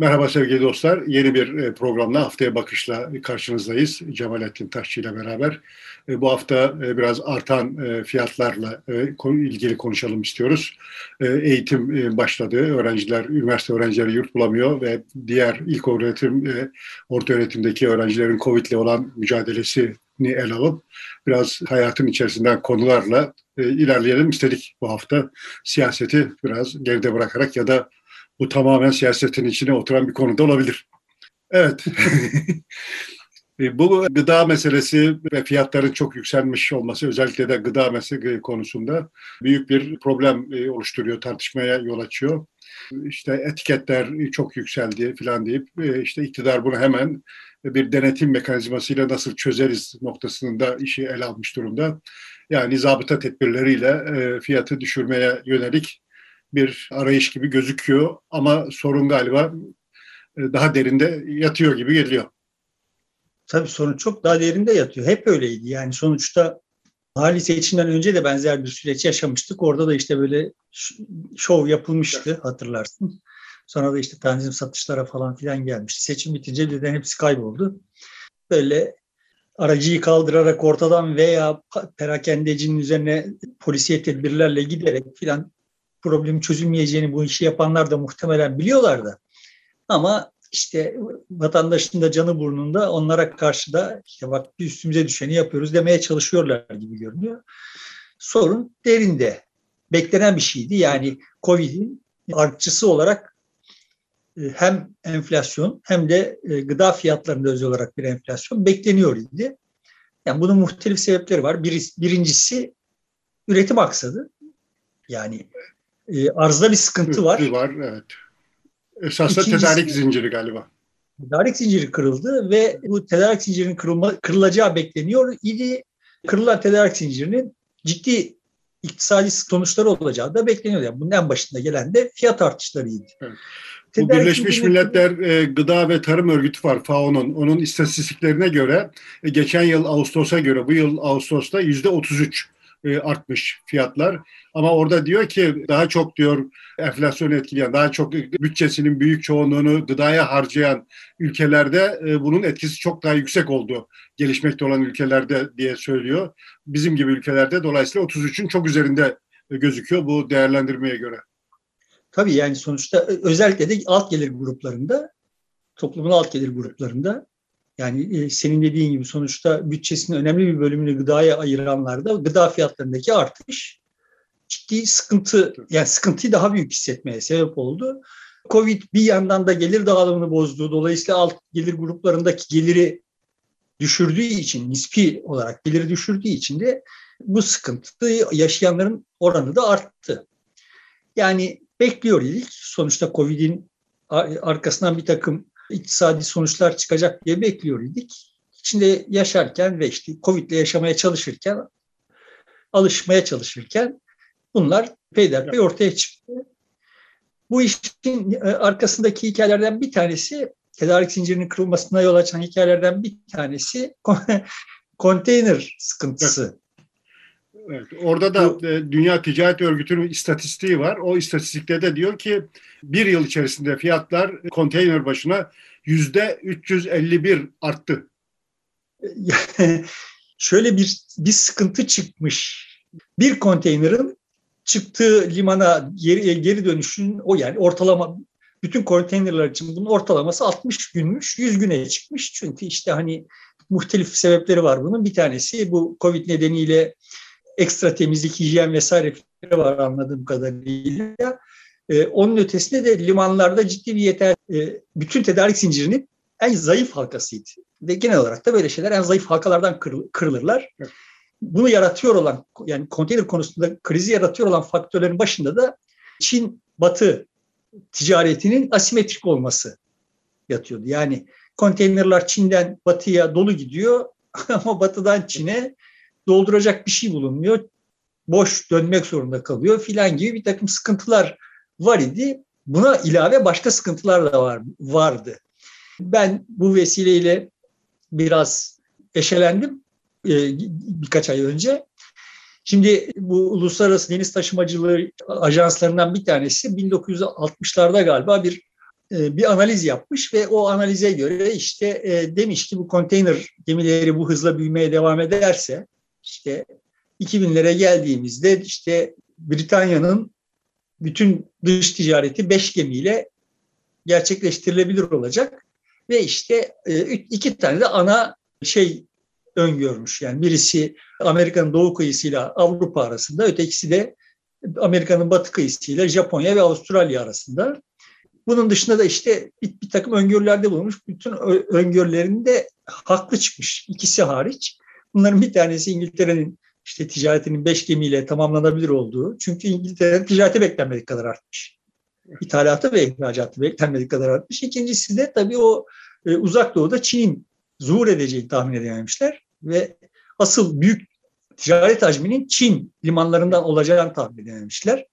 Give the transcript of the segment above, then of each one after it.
Merhaba sevgili dostlar. Yeni bir e, programla Haftaya Bakış'la karşınızdayız. Cemalettin Taşçı ile beraber. E, bu hafta e, biraz artan fiyatlarla ilgili konuşalım istiyoruz. Eğitim başladı. Öğrenciler, üniversite öğrencileri yurt bulamıyor ve diğer ilk öğretim, orta öğretimdeki öğrencilerin Covid ile olan mücadelesini ele alıp biraz hayatın içerisinden konularla ilerleyelim istedik bu hafta. Siyaseti biraz geride bırakarak ya da bu tamamen siyasetin içine oturan bir konuda olabilir. Evet. Bu gıda meselesi ve fiyatların çok yükselmiş olması özellikle de gıda meselesi konusunda büyük bir problem e, oluşturuyor, tartışmaya yol açıyor. İşte etiketler çok yükseldi falan deyip e, işte iktidar bunu hemen bir denetim mekanizmasıyla nasıl çözeriz noktasında işi ele almış durumda. Yani zabıta tedbirleriyle e, fiyatı düşürmeye yönelik bir arayış gibi gözüküyor ama sorun galiba e, daha derinde yatıyor gibi geliyor. Tabii sorun çok daha derinde yatıyor. Hep öyleydi. Yani sonuçta hali seçimden önce de benzer bir süreç yaşamıştık. Orada da işte böyle şov yapılmıştı hatırlarsın. Sonra da işte tanzim satışlara falan filan gelmişti. Seçim bitince birden hepsi kayboldu. Böyle aracıyı kaldırarak ortadan veya perakendecinin üzerine polisiye tedbirlerle giderek filan problemin çözülmeyeceğini bu işi yapanlar da muhtemelen biliyorlardı. Ama işte vatandaşın da canı burnunda onlara karşı da işte bak üstümüze düşeni yapıyoruz demeye çalışıyorlar gibi görünüyor. Sorun derinde. Beklenen bir şeydi. Yani Covid'in artçısı olarak e, hem enflasyon hem de e, gıda fiyatlarında özel olarak bir enflasyon bekleniyor idi. Yani bunun muhtelif sebepleri var. Bir, birincisi üretim aksadı. Yani e, arzda bir sıkıntı var. Var evet. Esasında İkincisi, tedarik zinciri galiba. Tedarik zinciri kırıldı ve bu tedarik zincirinin kırılma, kırılacağı bekleniyor idi. Kırılan tedarik zincirinin ciddi iktisadi sonuçları olacağı da bekleniyor. Yani bunun en başında gelen de fiyat artışlarıydı. Evet. Bu Birleşmiş Milletler e, Gıda ve Tarım Örgütü var FAO'nun. Onun istatistiklerine göre e, geçen yıl Ağustos'a göre bu yıl Ağustos'ta yüzde 33 e, artmış fiyatlar. Ama orada diyor ki daha çok diyor enflasyonu etkileyen, daha çok bütçesinin büyük çoğunluğunu gıdaya harcayan ülkelerde e, bunun etkisi çok daha yüksek oldu. Gelişmekte olan ülkelerde diye söylüyor. Bizim gibi ülkelerde dolayısıyla 33'ün çok üzerinde gözüküyor bu değerlendirmeye göre. Tabii yani sonuçta özellikle de alt gelir gruplarında, toplumun alt gelir gruplarında yani e, senin dediğin gibi sonuçta bütçesinin önemli bir bölümünü gıdaya ayıranlarda gıda fiyatlarındaki artış ciddi sıkıntı, yani sıkıntıyı daha büyük hissetmeye sebep oldu. Covid bir yandan da gelir dağılımını bozdu. Dolayısıyla alt gelir gruplarındaki geliri düşürdüğü için, nispi olarak geliri düşürdüğü için de bu sıkıntıyı yaşayanların oranı da arttı. Yani bekliyor idik. Sonuçta Covid'in arkasından bir takım iktisadi sonuçlar çıkacak diye bekliyor idik. İçinde yaşarken ve işte Covid'le yaşamaya çalışırken, alışmaya çalışırken bunlar peyderpey ortaya çıktı. Bu işin e, arkasındaki hikayelerden bir tanesi, tedarik zincirinin kırılmasına yol açan hikayelerden bir tanesi konteyner sıkıntısı. Evet, orada da e, Dünya Ticaret Örgütü'nün istatistiği var. O istatistikte de diyor ki bir yıl içerisinde fiyatlar konteyner başına yüzde 351 arttı. Şöyle bir, bir sıkıntı çıkmış. Bir konteynerin çıktığı limana geri, geri dönüşün o yani ortalama bütün konteynerler için bunun ortalaması 60 günmüş, 100 güne çıkmış. Çünkü işte hani muhtelif sebepleri var bunun. Bir tanesi bu Covid nedeniyle ekstra temizlik, hijyen vesaire var anladığım kadarıyla. Ee, onun ötesinde de limanlarda ciddi bir yeter, e, bütün tedarik zincirinin en zayıf halkasıydı. Ve genel olarak da böyle şeyler en zayıf halkalardan kırılırlar. Bunu yaratıyor olan, yani konteyner konusunda krizi yaratıyor olan faktörlerin başında da Çin Batı ticaretinin asimetrik olması yatıyordu. Yani konteynerler Çin'den batıya dolu gidiyor ama batıdan Çin'e dolduracak bir şey bulunmuyor. Boş dönmek zorunda kalıyor filan gibi bir takım sıkıntılar var idi. Buna ilave başka sıkıntılar da var, vardı. Ben bu vesileyle biraz eşelendim birkaç ay önce. Şimdi bu uluslararası deniz taşımacılığı ajanslarından bir tanesi 1960'larda galiba bir e, bir analiz yapmış ve o analize göre işte e, demiş ki bu konteyner gemileri bu hızla büyümeye devam ederse işte 2000'lere geldiğimizde işte Britanya'nın bütün dış ticareti 5 gemiyle gerçekleştirilebilir olacak ve işte e, iki tane de ana şey öngörmüş. Yani birisi Amerika'nın doğu kıyısıyla Avrupa arasında, ötekisi de Amerika'nın batı kıyısıyla Japonya ve Avustralya arasında. Bunun dışında da işte bir, bir takım öngörülerde bulunmuş. Bütün öngörülerinde haklı çıkmış. ikisi hariç. Bunların bir tanesi İngiltere'nin işte ticaretinin beş gemiyle tamamlanabilir olduğu. Çünkü İngiltere'nin ticareti beklenmedik kadar artmış. İthalatı ve ihracatı beklenmedik kadar artmış. İkincisi de tabii o e, uzak doğuda Çin'in zuhur edeceğini tahmin edememişler. Ve asıl büyük ticaret hacminin Çin limanlarından olacağını tahmin edememişler.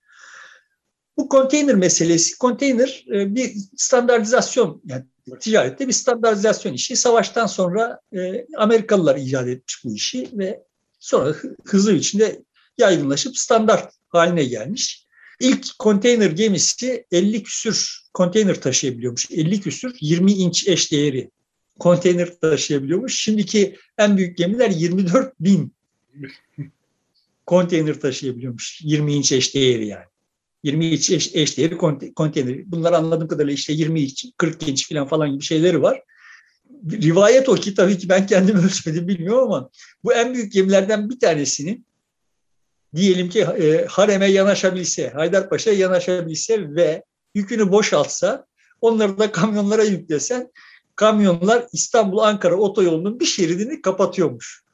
Bu konteyner meselesi, konteyner e, bir standartizasyon, yani ticarette bir standartizasyon işi. Savaştan sonra e, Amerikalılar icat etmiş bu işi ve sonra hızlı içinde yaygınlaşıp standart haline gelmiş. İlk konteyner gemisi 50 küsür konteyner taşıyabiliyormuş. 50 küsür 20 inç eş değeri konteyner taşıyabiliyormuş. Şimdiki en büyük gemiler 24 bin konteyner taşıyabiliyormuş. 20 inç eş değeri yani. 20 inç eş, eş değeri konteyner. Bunlar anladığım kadarıyla işte 20 inç, 40 inç falan falan gibi şeyleri var. Rivayet o ki tabii ki ben kendim ölçmedim bilmiyorum ama bu en büyük gemilerden bir tanesinin diyelim ki e, hareme yanaşabilse, Haydarpaşa'ya yanaşabilse ve yükünü boşaltsa onları da kamyonlara yüklesen kamyonlar İstanbul-Ankara otoyolunun bir şeridini kapatıyormuş.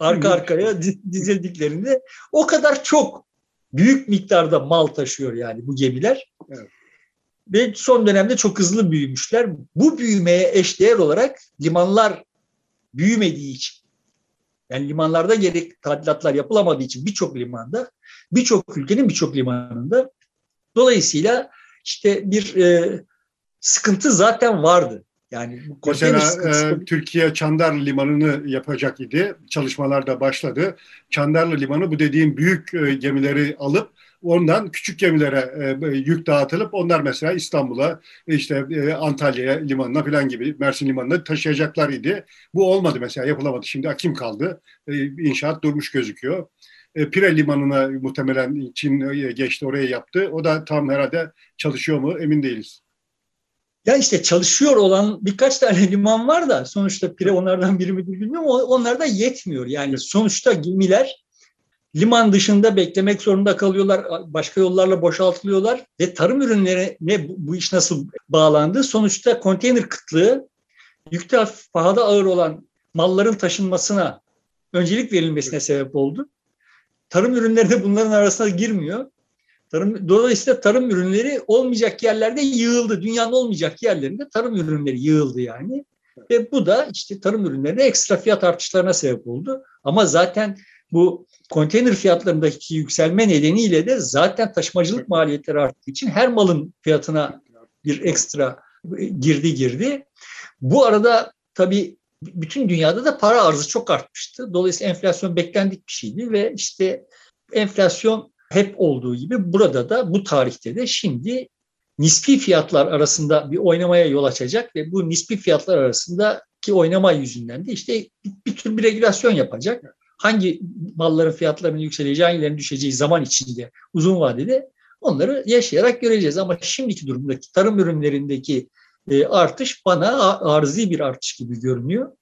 Arka arkaya dizildiklerinde o kadar çok büyük miktarda mal taşıyor yani bu gemiler. Evet. Ve son dönemde çok hızlı büyümüşler. Bu büyümeye eşdeğer olarak limanlar büyümediği için yani limanlarda gerek tadilatlar yapılamadığı için birçok limanda, birçok ülkenin birçok limanında dolayısıyla işte bir e, sıkıntı zaten vardı. Yani Mesela e, Türkiye Çandarlı Limanı'nı yapacak idi. Çalışmalar da başladı. Çandarlı Limanı bu dediğim büyük e, gemileri alıp ondan küçük gemilere e, yük dağıtılıp onlar mesela İstanbul'a işte e, Antalya'ya limanına falan gibi Mersin limanına taşıyacaklar idi. Bu olmadı mesela yapılamadı. Şimdi Akim kaldı. E, inşaat durmuş gözüküyor. E, Pire limanına muhtemelen Çin e, geçti oraya yaptı. O da tam herhalde çalışıyor mu emin değiliz. Ya işte çalışıyor olan birkaç tane liman var da sonuçta Pire onlardan biri mi bilmiyorum onlar da yetmiyor. Yani sonuçta gemiler liman dışında beklemek zorunda kalıyorlar. Başka yollarla boşaltılıyorlar ve tarım ürünlerine bu iş nasıl bağlandı? Sonuçta konteyner kıtlığı yükte pahada ağır olan malların taşınmasına öncelik verilmesine sebep oldu. Tarım ürünleri de bunların arasına girmiyor. Tarım, dolayısıyla tarım ürünleri olmayacak yerlerde yığıldı. Dünyanın olmayacak yerlerinde tarım ürünleri yığıldı yani. Ve bu da işte tarım ürünlerine ekstra fiyat artışlarına sebep oldu. Ama zaten bu konteyner fiyatlarındaki yükselme nedeniyle de zaten taşımacılık maliyetleri arttığı için her malın fiyatına bir ekstra girdi girdi. Bu arada tabii bütün dünyada da para arzı çok artmıştı. Dolayısıyla enflasyon beklendik bir şeydi ve işte enflasyon hep olduğu gibi burada da bu tarihte de şimdi nispi fiyatlar arasında bir oynamaya yol açacak ve bu nispi fiyatlar arasındaki oynama yüzünden de işte bir, tür bir regülasyon yapacak. Hangi malların fiyatlarının yükseleceği, hangilerinin düşeceği zaman içinde uzun vadede onları yaşayarak göreceğiz. Ama şimdiki durumdaki tarım ürünlerindeki e, artış bana arzi bir artış gibi görünüyor.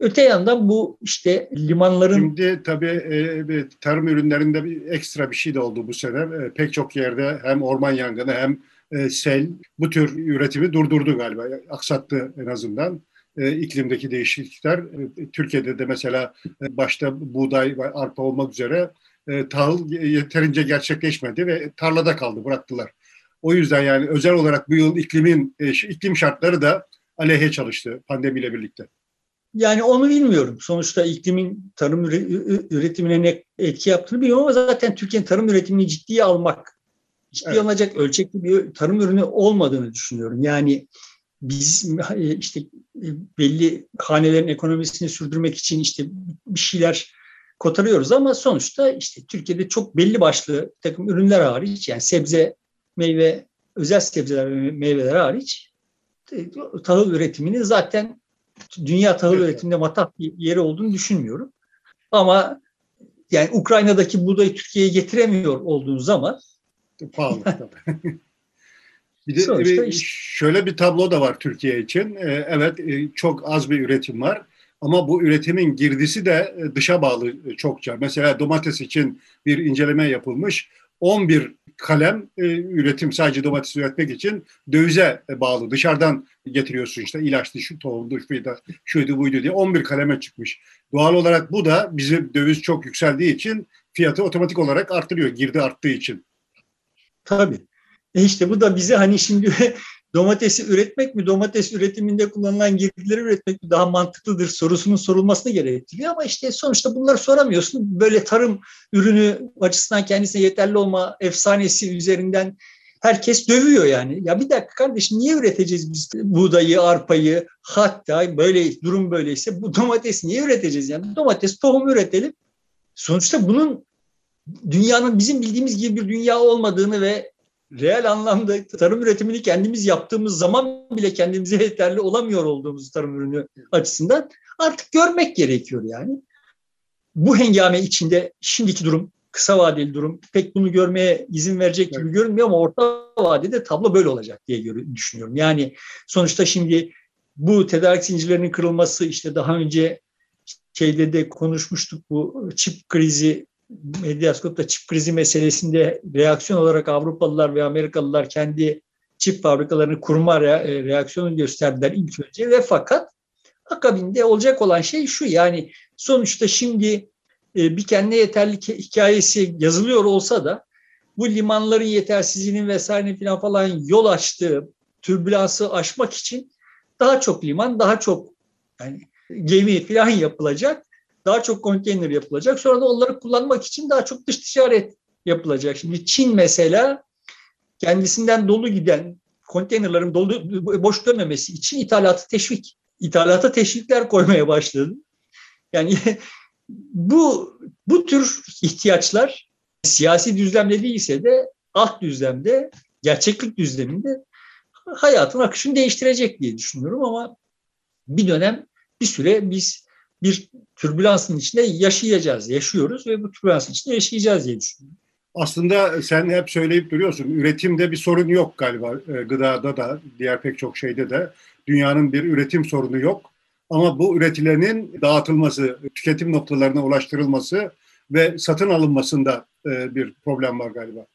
Öte yandan bu işte limanların... Şimdi tabii e, tarım ürünlerinde bir ekstra bir şey de oldu bu sene. E, pek çok yerde hem orman yangını hem e, sel bu tür üretimi durdurdu galiba. Aksattı en azından e, iklimdeki değişiklikler. E, Türkiye'de de mesela e, başta buğday ve arpa olmak üzere tahıl yeterince gerçekleşmedi ve tarlada kaldı, bıraktılar. O yüzden yani özel olarak bu yıl iklimin iklim şartları da aleyhe çalıştı pandemiyle birlikte. Yani onu bilmiyorum. Sonuçta iklimin tarım üretimine ne etki yaptığını bilmiyorum ama zaten Türkiye'nin tarım üretimini ciddiye almak, ciddiye evet. alınacak ölçekli bir tarım ürünü olmadığını düşünüyorum. Yani biz işte belli hanelerin ekonomisini sürdürmek için işte bir şeyler kotarıyoruz ama sonuçta işte Türkiye'de çok belli başlı takım ürünler hariç yani sebze, meyve özel sebzeler ve meyveler hariç e, tahıl üretiminin zaten dünya tahıl üretiminde matah bir yeri olduğunu düşünmüyorum. Ama yani Ukrayna'daki buğdayı Türkiye'ye getiremiyor olduğunuz zaman pahalı tabii. bir de Sonuçta işte, şöyle bir tablo da var Türkiye için. Ee, evet e, çok az bir üretim var ama bu üretimin girdisi de e, dışa bağlı çokça. Mesela domates için bir inceleme yapılmış. 11 kalem e, üretim sadece domates üretmek için dövize bağlı. Dışarıdan getiriyorsun işte ilaçlı şu tohumdu, şuydu, şuydu buydu diye 11 kaleme çıkmış. Doğal olarak bu da bizim döviz çok yükseldiği için fiyatı otomatik olarak artırıyor girdi arttığı için. Tabii. E işte bu da bize hani şimdi domatesi üretmek mi, domates üretiminde kullanılan girdileri üretmek mi daha mantıklıdır sorusunun sorulmasını gerektiriyor. Ama işte sonuçta bunları soramıyorsun. Böyle tarım ürünü açısından kendisine yeterli olma efsanesi üzerinden herkes dövüyor yani. Ya bir dakika kardeşim niye üreteceğiz biz buğdayı, arpayı hatta böyle durum böyleyse bu domates niye üreteceğiz yani? Domates tohum üretelim. Sonuçta bunun dünyanın bizim bildiğimiz gibi bir dünya olmadığını ve reel anlamda tarım üretimini kendimiz yaptığımız zaman bile kendimize yeterli olamıyor olduğumuz tarım ürünü açısından artık görmek gerekiyor yani. Bu hengame içinde şimdiki durum, kısa vadeli durum pek bunu görmeye izin verecek gibi evet. görünmüyor ama orta vadede tablo böyle olacak diye düşünüyorum. Yani sonuçta şimdi bu tedarik zincirlerinin kırılması işte daha önce şeyde de konuşmuştuk bu çip krizi Medyaskop'ta çip krizi meselesinde reaksiyon olarak Avrupalılar ve Amerikalılar kendi çip fabrikalarını kurma re- reaksiyonu gösterdiler ilk önce ve fakat akabinde olacak olan şey şu yani sonuçta şimdi e, bir kendine yeterlik hikayesi yazılıyor olsa da bu limanların yetersizliğinin vesaire falan falan yol açtığı türbülansı aşmak için daha çok liman, daha çok yani gemi falan yapılacak daha çok konteyner yapılacak. Sonra da onları kullanmak için daha çok dış ticaret yapılacak. Şimdi Çin mesela kendisinden dolu giden konteynerların dolu boş dönmemesi için ithalatı teşvik, ithalata teşvikler koymaya başladı. Yani bu bu tür ihtiyaçlar siyasi düzlemde değilse de alt düzlemde, gerçeklik düzleminde hayatın akışını değiştirecek diye düşünüyorum ama bir dönem bir süre biz bir türbülansın içinde yaşayacağız, yaşıyoruz ve bu türbülansın içinde yaşayacağız diye düşünüyorum. Aslında sen hep söyleyip duruyorsun. Üretimde bir sorun yok galiba. E, gıdada da, diğer pek çok şeyde de. Dünyanın bir üretim sorunu yok. Ama bu üretilenin dağıtılması, tüketim noktalarına ulaştırılması ve satın alınmasında e, bir problem var galiba.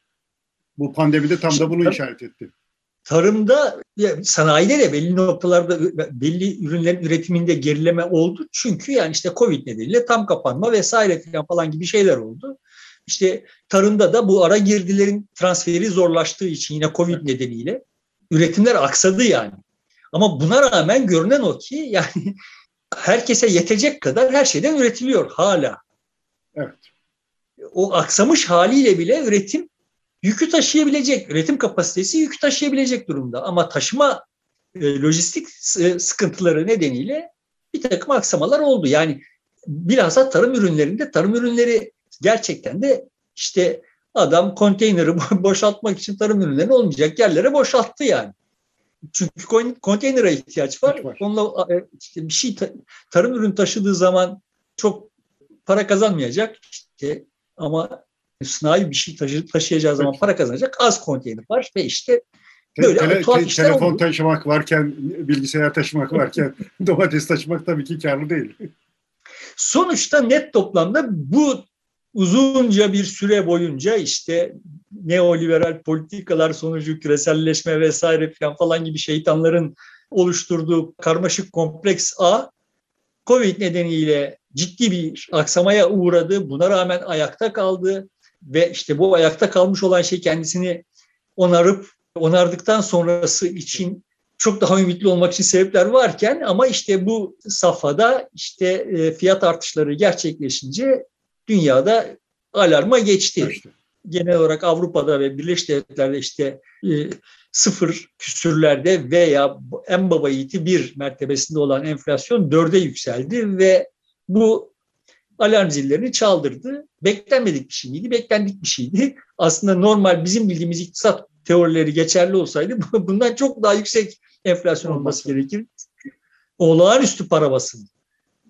Bu pandemide tam da bunu işaret etti tarımda sanayide de belli noktalarda belli ürünlerin üretiminde gerileme oldu. Çünkü yani işte Covid nedeniyle tam kapanma vesaire falan gibi şeyler oldu. İşte tarımda da bu ara girdilerin transferi zorlaştığı için yine Covid nedeniyle üretimler aksadı yani. Ama buna rağmen görünen o ki yani herkese yetecek kadar her şeyden üretiliyor hala. Evet. O aksamış haliyle bile üretim yükü taşıyabilecek, üretim kapasitesi yükü taşıyabilecek durumda. Ama taşıma e, lojistik e, sıkıntıları nedeniyle bir takım aksamalar oldu. Yani bilhassa tarım ürünlerinde tarım ürünleri gerçekten de işte adam konteyneri boşaltmak için tarım ürünlerini olmayacak yerlere boşalttı yani. Çünkü konteynere ihtiyaç var. var. Onunla e, işte bir şey tarım ürün taşıdığı zaman çok para kazanmayacak işte ama sınai bir şey taşı, taşıyacağı zaman para kazanacak az konteyner var ve işte böyle Tele, tuhaf te, işler Telefon oldu. taşımak varken, bilgisayar taşımak varken domates taşımak tabii ki karlı değil. Sonuçta net toplamda bu uzunca bir süre boyunca işte neoliberal politikalar sonucu küreselleşme vesaire falan falan gibi şeytanların oluşturduğu karmaşık kompleks A Covid nedeniyle ciddi bir aksamaya uğradı. Buna rağmen ayakta kaldı ve işte bu ayakta kalmış olan şey kendisini onarıp onardıktan sonrası için çok daha ümitli olmak için sebepler varken ama işte bu safhada işte e, fiyat artışları gerçekleşince dünyada alarma geçti. İşte. Genel olarak Avrupa'da ve Birleşik Devletler'de işte e, sıfır küsürlerde veya en baba yiğiti bir mertebesinde olan enflasyon dörde yükseldi ve bu alarm zillerini çaldırdı. Beklenmedik bir şey miydi? Beklendik bir şeydi. Aslında normal bizim bildiğimiz iktisat teorileri geçerli olsaydı bundan çok daha yüksek enflasyon olması gerekir. Olağanüstü para basıldı.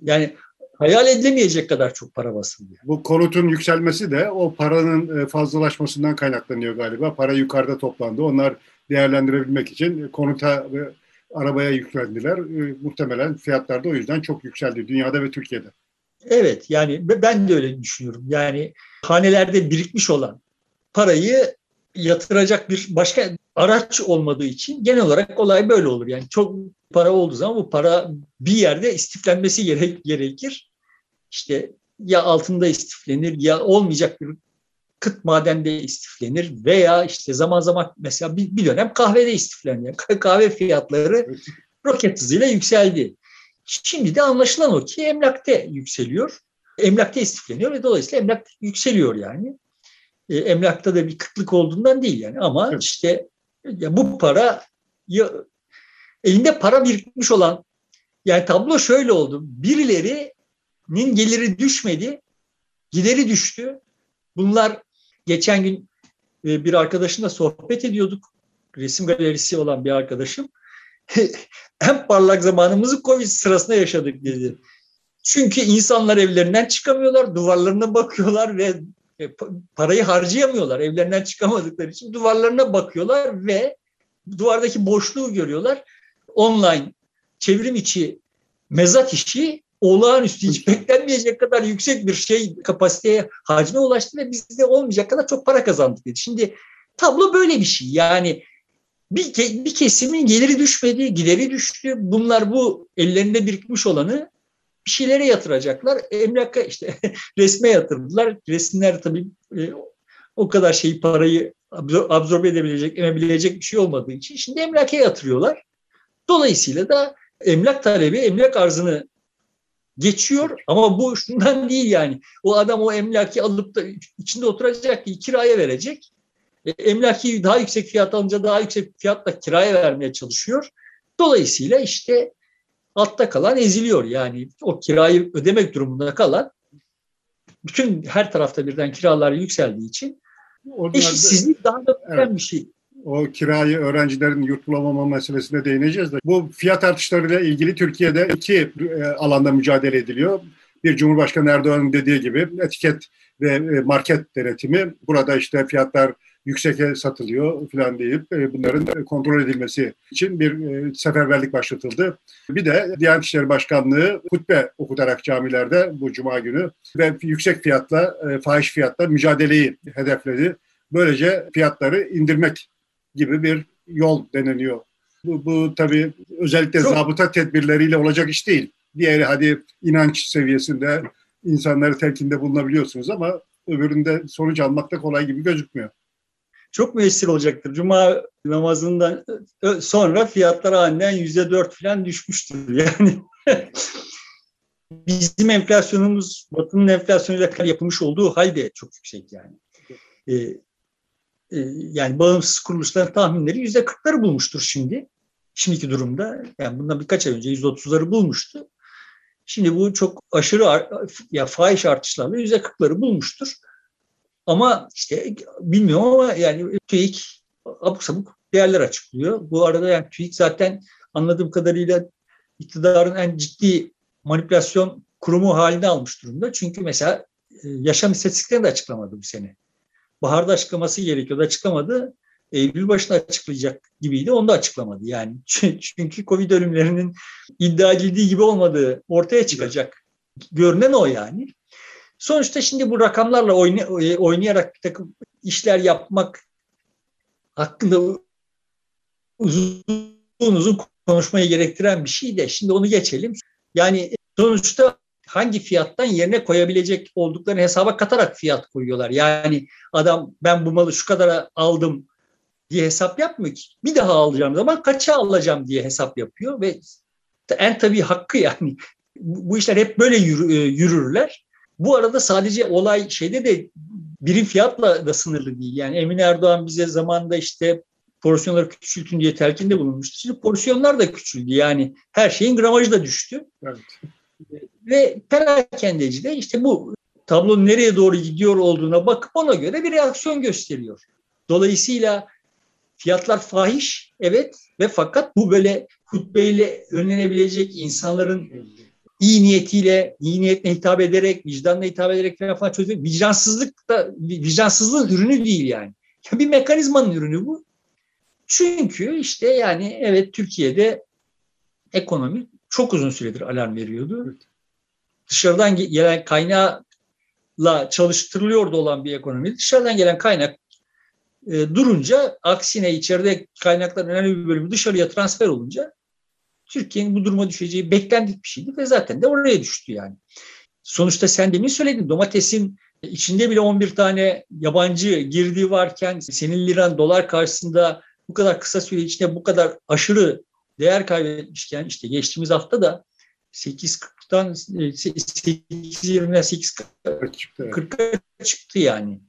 Yani hayal edilemeyecek kadar çok para basıldı. Bu konutun yükselmesi de o paranın e, fazlalaşmasından kaynaklanıyor galiba. Para yukarıda toplandı. Onlar değerlendirebilmek için konuta arabaya yüklendiler. E, muhtemelen fiyatlar da o yüzden çok yükseldi dünyada ve Türkiye'de. Evet yani ben de öyle düşünüyorum. Yani hanelerde birikmiş olan parayı yatıracak bir başka araç olmadığı için genel olarak olay böyle olur. Yani çok para olduğu zaman bu para bir yerde istiflenmesi gerek, gerekir. İşte ya altında istiflenir ya olmayacak bir kıt madende istiflenir veya işte zaman zaman mesela bir, bir dönem kahvede istiflendi. Kahve fiyatları roket hızıyla yükseldi. Şimdi de anlaşılan o ki emlakta yükseliyor. Emlakta istifleniyor ve dolayısıyla emlak yükseliyor yani. E, emlakta da bir kıtlık olduğundan değil yani ama evet. işte ya bu para ya, elinde para birikmiş olan yani tablo şöyle oldu. Birilerinin geliri düşmedi, gideri düştü. Bunlar geçen gün e, bir arkadaşımla sohbet ediyorduk. Resim galerisi olan bir arkadaşım. en parlak zamanımızı Covid sırasında yaşadık dedi. Çünkü insanlar evlerinden çıkamıyorlar, duvarlarına bakıyorlar ve e, parayı harcayamıyorlar. Evlerinden çıkamadıkları için duvarlarına bakıyorlar ve duvardaki boşluğu görüyorlar. Online çevrim içi mezat işi olağanüstü hiç beklenmeyecek kadar yüksek bir şey kapasiteye hacme ulaştı ve bizde olmayacak kadar çok para kazandık dedi. Şimdi tablo böyle bir şey. Yani bir, bir kesimin geliri düşmedi, gideri düştü. Bunlar bu ellerinde birikmiş olanı bir şeylere yatıracaklar. Emlaka işte resme yatırdılar. Resimler tabii e, o kadar şeyi parayı absorbe edebilecek, emebilecek bir şey olmadığı için şimdi emlaka yatırıyorlar. Dolayısıyla da emlak talebi emlak arzını geçiyor ama bu şundan değil yani. O adam o emlaki alıp da içinde oturacak ki kiraya verecek. E, emlaki daha yüksek fiyat alınca daha yüksek fiyatla kiraya vermeye çalışıyor. Dolayısıyla işte altta kalan eziliyor. Yani o kirayı ödemek durumunda kalan bütün her tarafta birden kiralar yükseldiği için Onlarda, eşitsizlik daha da evet. bir şey. O kirayı öğrencilerin yurt bulamama meselesine değineceğiz de. Bu fiyat artışlarıyla ilgili Türkiye'de iki e, alanda mücadele ediliyor. Bir Cumhurbaşkanı Erdoğan'ın dediği gibi etiket ve e, market denetimi. Burada işte fiyatlar yükseğe satılıyor falan deyip e, bunların kontrol edilmesi için bir e, seferberlik başlatıldı. Bir de Diyanet İşleri Başkanlığı hutbe okutarak camilerde bu cuma günü ve yüksek fiyatla, e, fahiş fiyatla mücadeleyi hedefledi. Böylece fiyatları indirmek gibi bir yol deneniyor. Bu, bu tabii özellikle Çok... zabıta tedbirleriyle olacak iş değil. Diğeri hadi inanç seviyesinde insanları telkinde bulunabiliyorsunuz ama öbüründe sonuç almak da kolay gibi gözükmüyor çok müessir olacaktır. Cuma namazından sonra fiyatlar aniden yüzde dört falan düşmüştür. Yani bizim enflasyonumuz Batı'nın enflasyonuyla yapılmış olduğu halde çok yüksek yani. Ee, e, yani bağımsız kuruluşların tahminleri yüzde kırkları bulmuştur şimdi. Şimdiki durumda yani bundan birkaç ay önce yüzde otuzları bulmuştu. Şimdi bu çok aşırı ya fahiş artışlarla yüzde kırkları bulmuştur. Ama işte bilmiyorum ama yani TÜİK abuk sabuk değerler açıklıyor. Bu arada yani TÜİK zaten anladığım kadarıyla iktidarın en ciddi manipülasyon kurumu halinde almış durumda. Çünkü mesela e, yaşam istatistiklerini de açıklamadı bu sene. Baharda açıklaması gerekiyordu, açıklamadı. Eylül başında açıklayacak gibiydi, onu da açıklamadı. Yani çünkü Covid ölümlerinin iddia edildiği gibi olmadığı ortaya çıkacak. Görünen o yani. Sonuçta şimdi bu rakamlarla e, oynayarak bir takım işler yapmak hakkında uzun uzun konuşmayı gerektiren bir şey de şimdi onu geçelim. Yani sonuçta hangi fiyattan yerine koyabilecek olduklarını hesaba katarak fiyat koyuyorlar. Yani adam ben bu malı şu kadara aldım diye hesap yapmıyor ki. Bir daha alacağım zaman kaça alacağım diye hesap yapıyor ve en tabii hakkı yani. Bu işler hep böyle e, yürürler. Bu arada sadece olay şeyde de birim fiyatla da sınırlı değil. Yani Emin Erdoğan bize zamanda işte porsiyonları küçültün diye telkinde bulunmuştu. Şimdi porsiyonlar da küçüldü. Yani her şeyin gramajı da düştü. Evet. Ve perakendeci de işte bu tablonun nereye doğru gidiyor olduğuna bakıp ona göre bir reaksiyon gösteriyor. Dolayısıyla Fiyatlar fahiş, evet ve fakat bu böyle hutbeyle önlenebilecek insanların iyi niyetiyle, iyi niyetle hitap ederek, vicdanla hitap ederek falan, falan çözülür. Vicdansızlık da, vicdansızlığın ürünü değil yani. Bir mekanizmanın ürünü bu. Çünkü işte yani evet Türkiye'de ekonomi çok uzun süredir alarm veriyordu. Evet. Dışarıdan gelen kaynakla çalıştırılıyordu olan bir ekonomi. Dışarıdan gelen kaynak e, durunca aksine içeride kaynakların önemli bir bölümü dışarıya transfer olunca Türkiye'nin bu duruma düşeceği beklendik bir şeydi ve zaten de oraya düştü yani. Sonuçta sen demin söyledin domatesin içinde bile 11 tane yabancı girdiği varken senin liran dolar karşısında bu kadar kısa süre içinde bu kadar aşırı değer kaybetmişken işte geçtiğimiz hafta da 8.40'dan 8.20'den 8.40'a çıktı yani.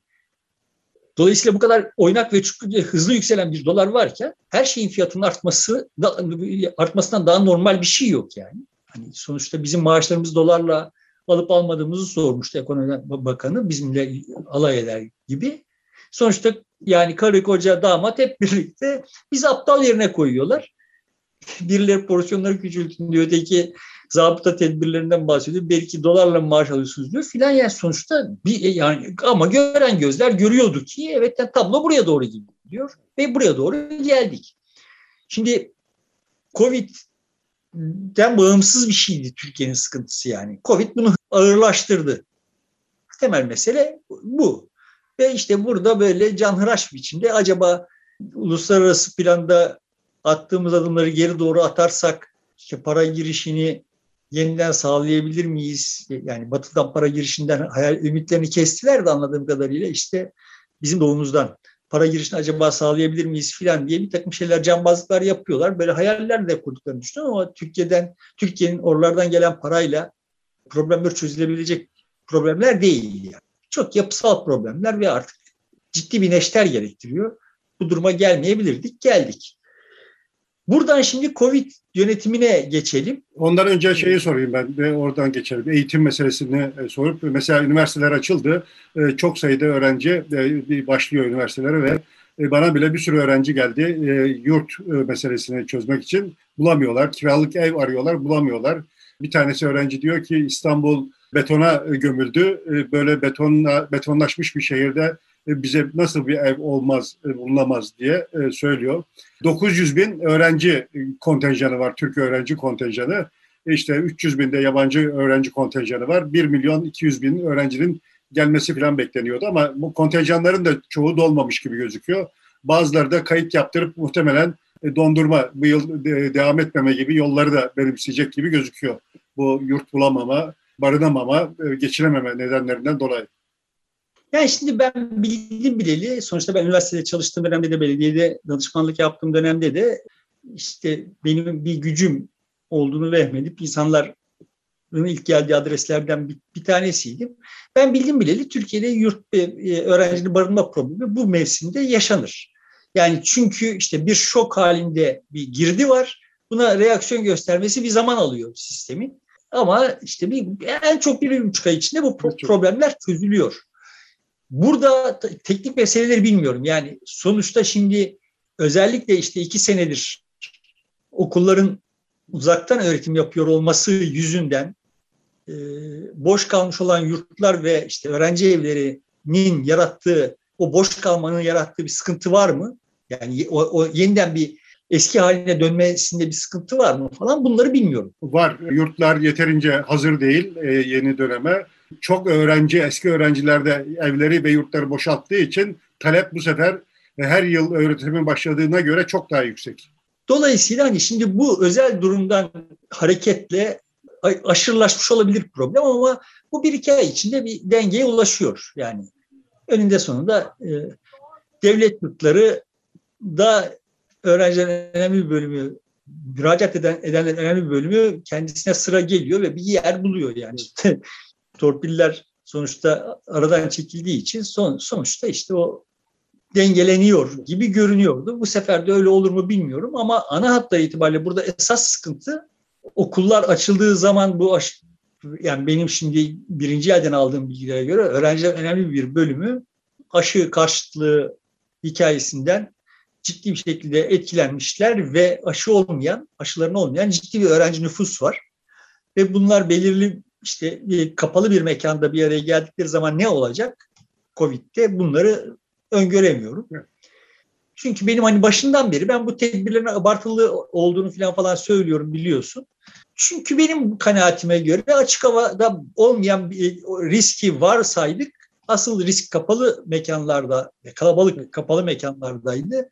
Dolayısıyla bu kadar oynak ve hızlı yükselen bir dolar varken her şeyin fiyatının artması da, artmasından daha normal bir şey yok yani. Hani sonuçta bizim maaşlarımız dolarla alıp almadığımızı sormuştu ekonomi bakanı bizimle alay eder gibi. Sonuçta yani karı koca damat hep birlikte biz aptal yerine koyuyorlar. Birileri porsiyonları küçültün diyor. Öteki zabıta tedbirlerinden bahsediyor. Belki dolarla maaş alıyorsunuz diyor filan. Yani sonuçta bir yani ama gören gözler görüyordu ki evet yani tablo buraya doğru gidiyor ve buraya doğru geldik. Şimdi Covid'den bağımsız bir şeydi Türkiye'nin sıkıntısı yani. Covid bunu ağırlaştırdı. Temel mesele bu. Ve işte burada böyle canhıraş biçimde acaba uluslararası planda attığımız adımları geri doğru atarsak işte para girişini yeniden sağlayabilir miyiz? Yani batıdan para girişinden hayal ümitlerini kestiler de anladığım kadarıyla işte bizim doğumuzdan para girişini acaba sağlayabilir miyiz filan diye bir takım şeyler cambazlıklar yapıyorlar. Böyle hayaller de kurduklarını düşünüyorum ama Türkiye'den Türkiye'nin oralardan gelen parayla problemler çözülebilecek problemler değil yani. Çok yapısal problemler ve artık ciddi bir neşter gerektiriyor. Bu duruma gelmeyebilirdik, geldik. Buradan şimdi Covid yönetimine geçelim. Ondan önce şeyi sorayım ben ve oradan geçelim. Eğitim meselesini e, sorup mesela üniversiteler açıldı. E, çok sayıda öğrenci e, başlıyor üniversitelere ve bana bile bir sürü öğrenci geldi. Yurt meselesini çözmek için bulamıyorlar. Kiralık ev arıyorlar, bulamıyorlar. Bir tanesi öğrenci diyor ki İstanbul betona gömüldü. Böyle betonla betonlaşmış bir şehirde bize nasıl bir ev olmaz, e, bulunamaz diye e, söylüyor. 900 bin öğrenci kontenjanı var, Türk öğrenci kontenjanı. İşte 300 bin de yabancı öğrenci kontenjanı var. 1 milyon 200 bin öğrencinin gelmesi falan bekleniyordu ama bu kontenjanların da çoğu dolmamış gibi gözüküyor. Bazıları da kayıt yaptırıp muhtemelen dondurma bu yıl devam etmeme gibi yolları da benimseyecek gibi gözüküyor. Bu yurt bulamama, barınamama, geçirememe nedenlerinden dolayı. Yani şimdi ben bildim bileli, sonuçta ben üniversitede çalıştığım dönemde de belediyede danışmanlık yaptığım dönemde de işte benim bir gücüm olduğunu vehmedip insanların ilk geldiği adreslerden bir, bir tanesiydim. Ben bildim bileli Türkiye'de yurt e, öğrencinin barınma problemi bu mevsimde yaşanır. Yani çünkü işte bir şok halinde bir girdi var. Buna reaksiyon göstermesi bir zaman alıyor sistemin. Ama işte bir, en çok bir, bir buçuk ay içinde bu problemler çözülüyor. Burada teknik meseleleri bilmiyorum. Yani sonuçta şimdi özellikle işte iki senedir okulların uzaktan öğretim yapıyor olması yüzünden e, boş kalmış olan yurtlar ve işte öğrenci evlerinin yarattığı o boş kalmanın yarattığı bir sıkıntı var mı? Yani o, o yeniden bir eski haline dönmesinde bir sıkıntı var mı falan bunları bilmiyorum. Var. Yurtlar yeterince hazır değil e, yeni döneme çok öğrenci, eski öğrenciler de evleri ve yurtları boşalttığı için talep bu sefer her yıl öğretimin başladığına göre çok daha yüksek. Dolayısıyla hani şimdi bu özel durumdan hareketle aşırılaşmış olabilir problem ama bu bir iki ay içinde bir dengeye ulaşıyor. Yani önünde sonunda e, devlet yurtları da öğrencilerin önemli bir bölümü müracaat eden, edenlerin önemli bir bölümü kendisine sıra geliyor ve bir yer buluyor yani. Torpiller sonuçta aradan çekildiği için son, sonuçta işte o dengeleniyor gibi görünüyordu. Bu sefer de öyle olur mu bilmiyorum ama ana hatlar itibariyle burada esas sıkıntı okullar açıldığı zaman bu aş, yani benim şimdi birinci yerden aldığım bilgilere göre öğrenciler önemli bir bölümü aşı karşıtlığı hikayesinden ciddi bir şekilde etkilenmişler ve aşı olmayan, aşılarını olmayan ciddi bir öğrenci nüfus var. Ve bunlar belirli işte kapalı bir mekanda bir araya geldikleri zaman ne olacak? Covid'de bunları öngöremiyorum. Çünkü benim hani başından beri ben bu tedbirlerin abartılı olduğunu falan falan söylüyorum biliyorsun. Çünkü benim kanaatime göre açık havada olmayan bir riski varsaydık asıl risk kapalı mekanlarda, kalabalık kapalı mekanlardaydı.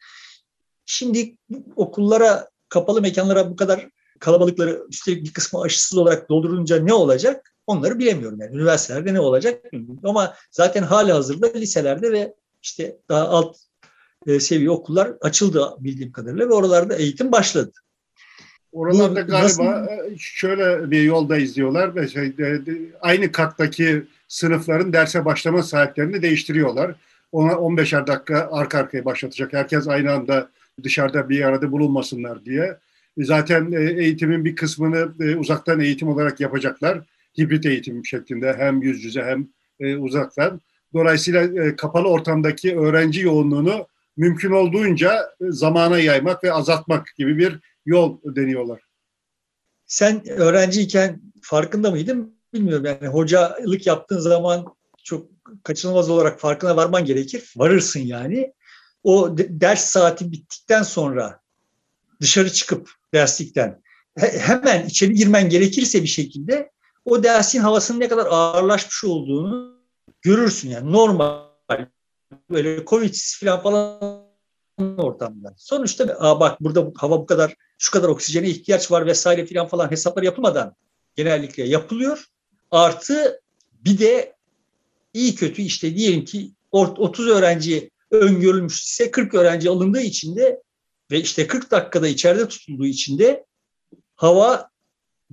Şimdi okullara, kapalı mekanlara bu kadar kalabalıkları üstelik bir kısmı aşısız olarak doldurunca ne olacak? Onları bilemiyorum yani. Üniversitelerde ne olacak bilmiyorum. Ama zaten hali hazırda liselerde ve işte daha alt e, seviye okullar açıldı bildiğim kadarıyla ve oralarda eğitim başladı. Oralarda galiba nasıl? E, şöyle bir yolda izliyorlar ve şey, aynı kattaki sınıfların derse başlama saatlerini değiştiriyorlar. Ona 15'er dakika arka arkaya başlatacak. Herkes aynı anda dışarıda bir arada bulunmasınlar diye. Zaten e, eğitimin bir kısmını e, uzaktan eğitim olarak yapacaklar. Hibrit eğitim şeklinde hem yüz yüze hem e, uzaktan. Dolayısıyla kapalı ortamdaki öğrenci yoğunluğunu mümkün olduğunca zamana yaymak ve azaltmak gibi bir yol deniyorlar. Sen öğrenciyken farkında mıydın? bilmiyorum yani hocalık yaptığın zaman çok kaçınılmaz olarak farkına varman gerekir. Varırsın yani. O ders saati bittikten sonra dışarı çıkıp derslikten hemen içeri girmen gerekirse bir şekilde o dersin havasının ne kadar ağırlaşmış olduğunu görürsün yani normal böyle covid falan falan ortamda. Sonuçta Aa bak burada hava bu kadar şu kadar oksijene ihtiyaç var vesaire falan falan hesaplar yapılmadan genellikle yapılıyor. Artı bir de iyi kötü işte diyelim ki 30 öğrenci öngörülmüş ise 40 öğrenci alındığı için de ve işte 40 dakikada içeride tutulduğu için de hava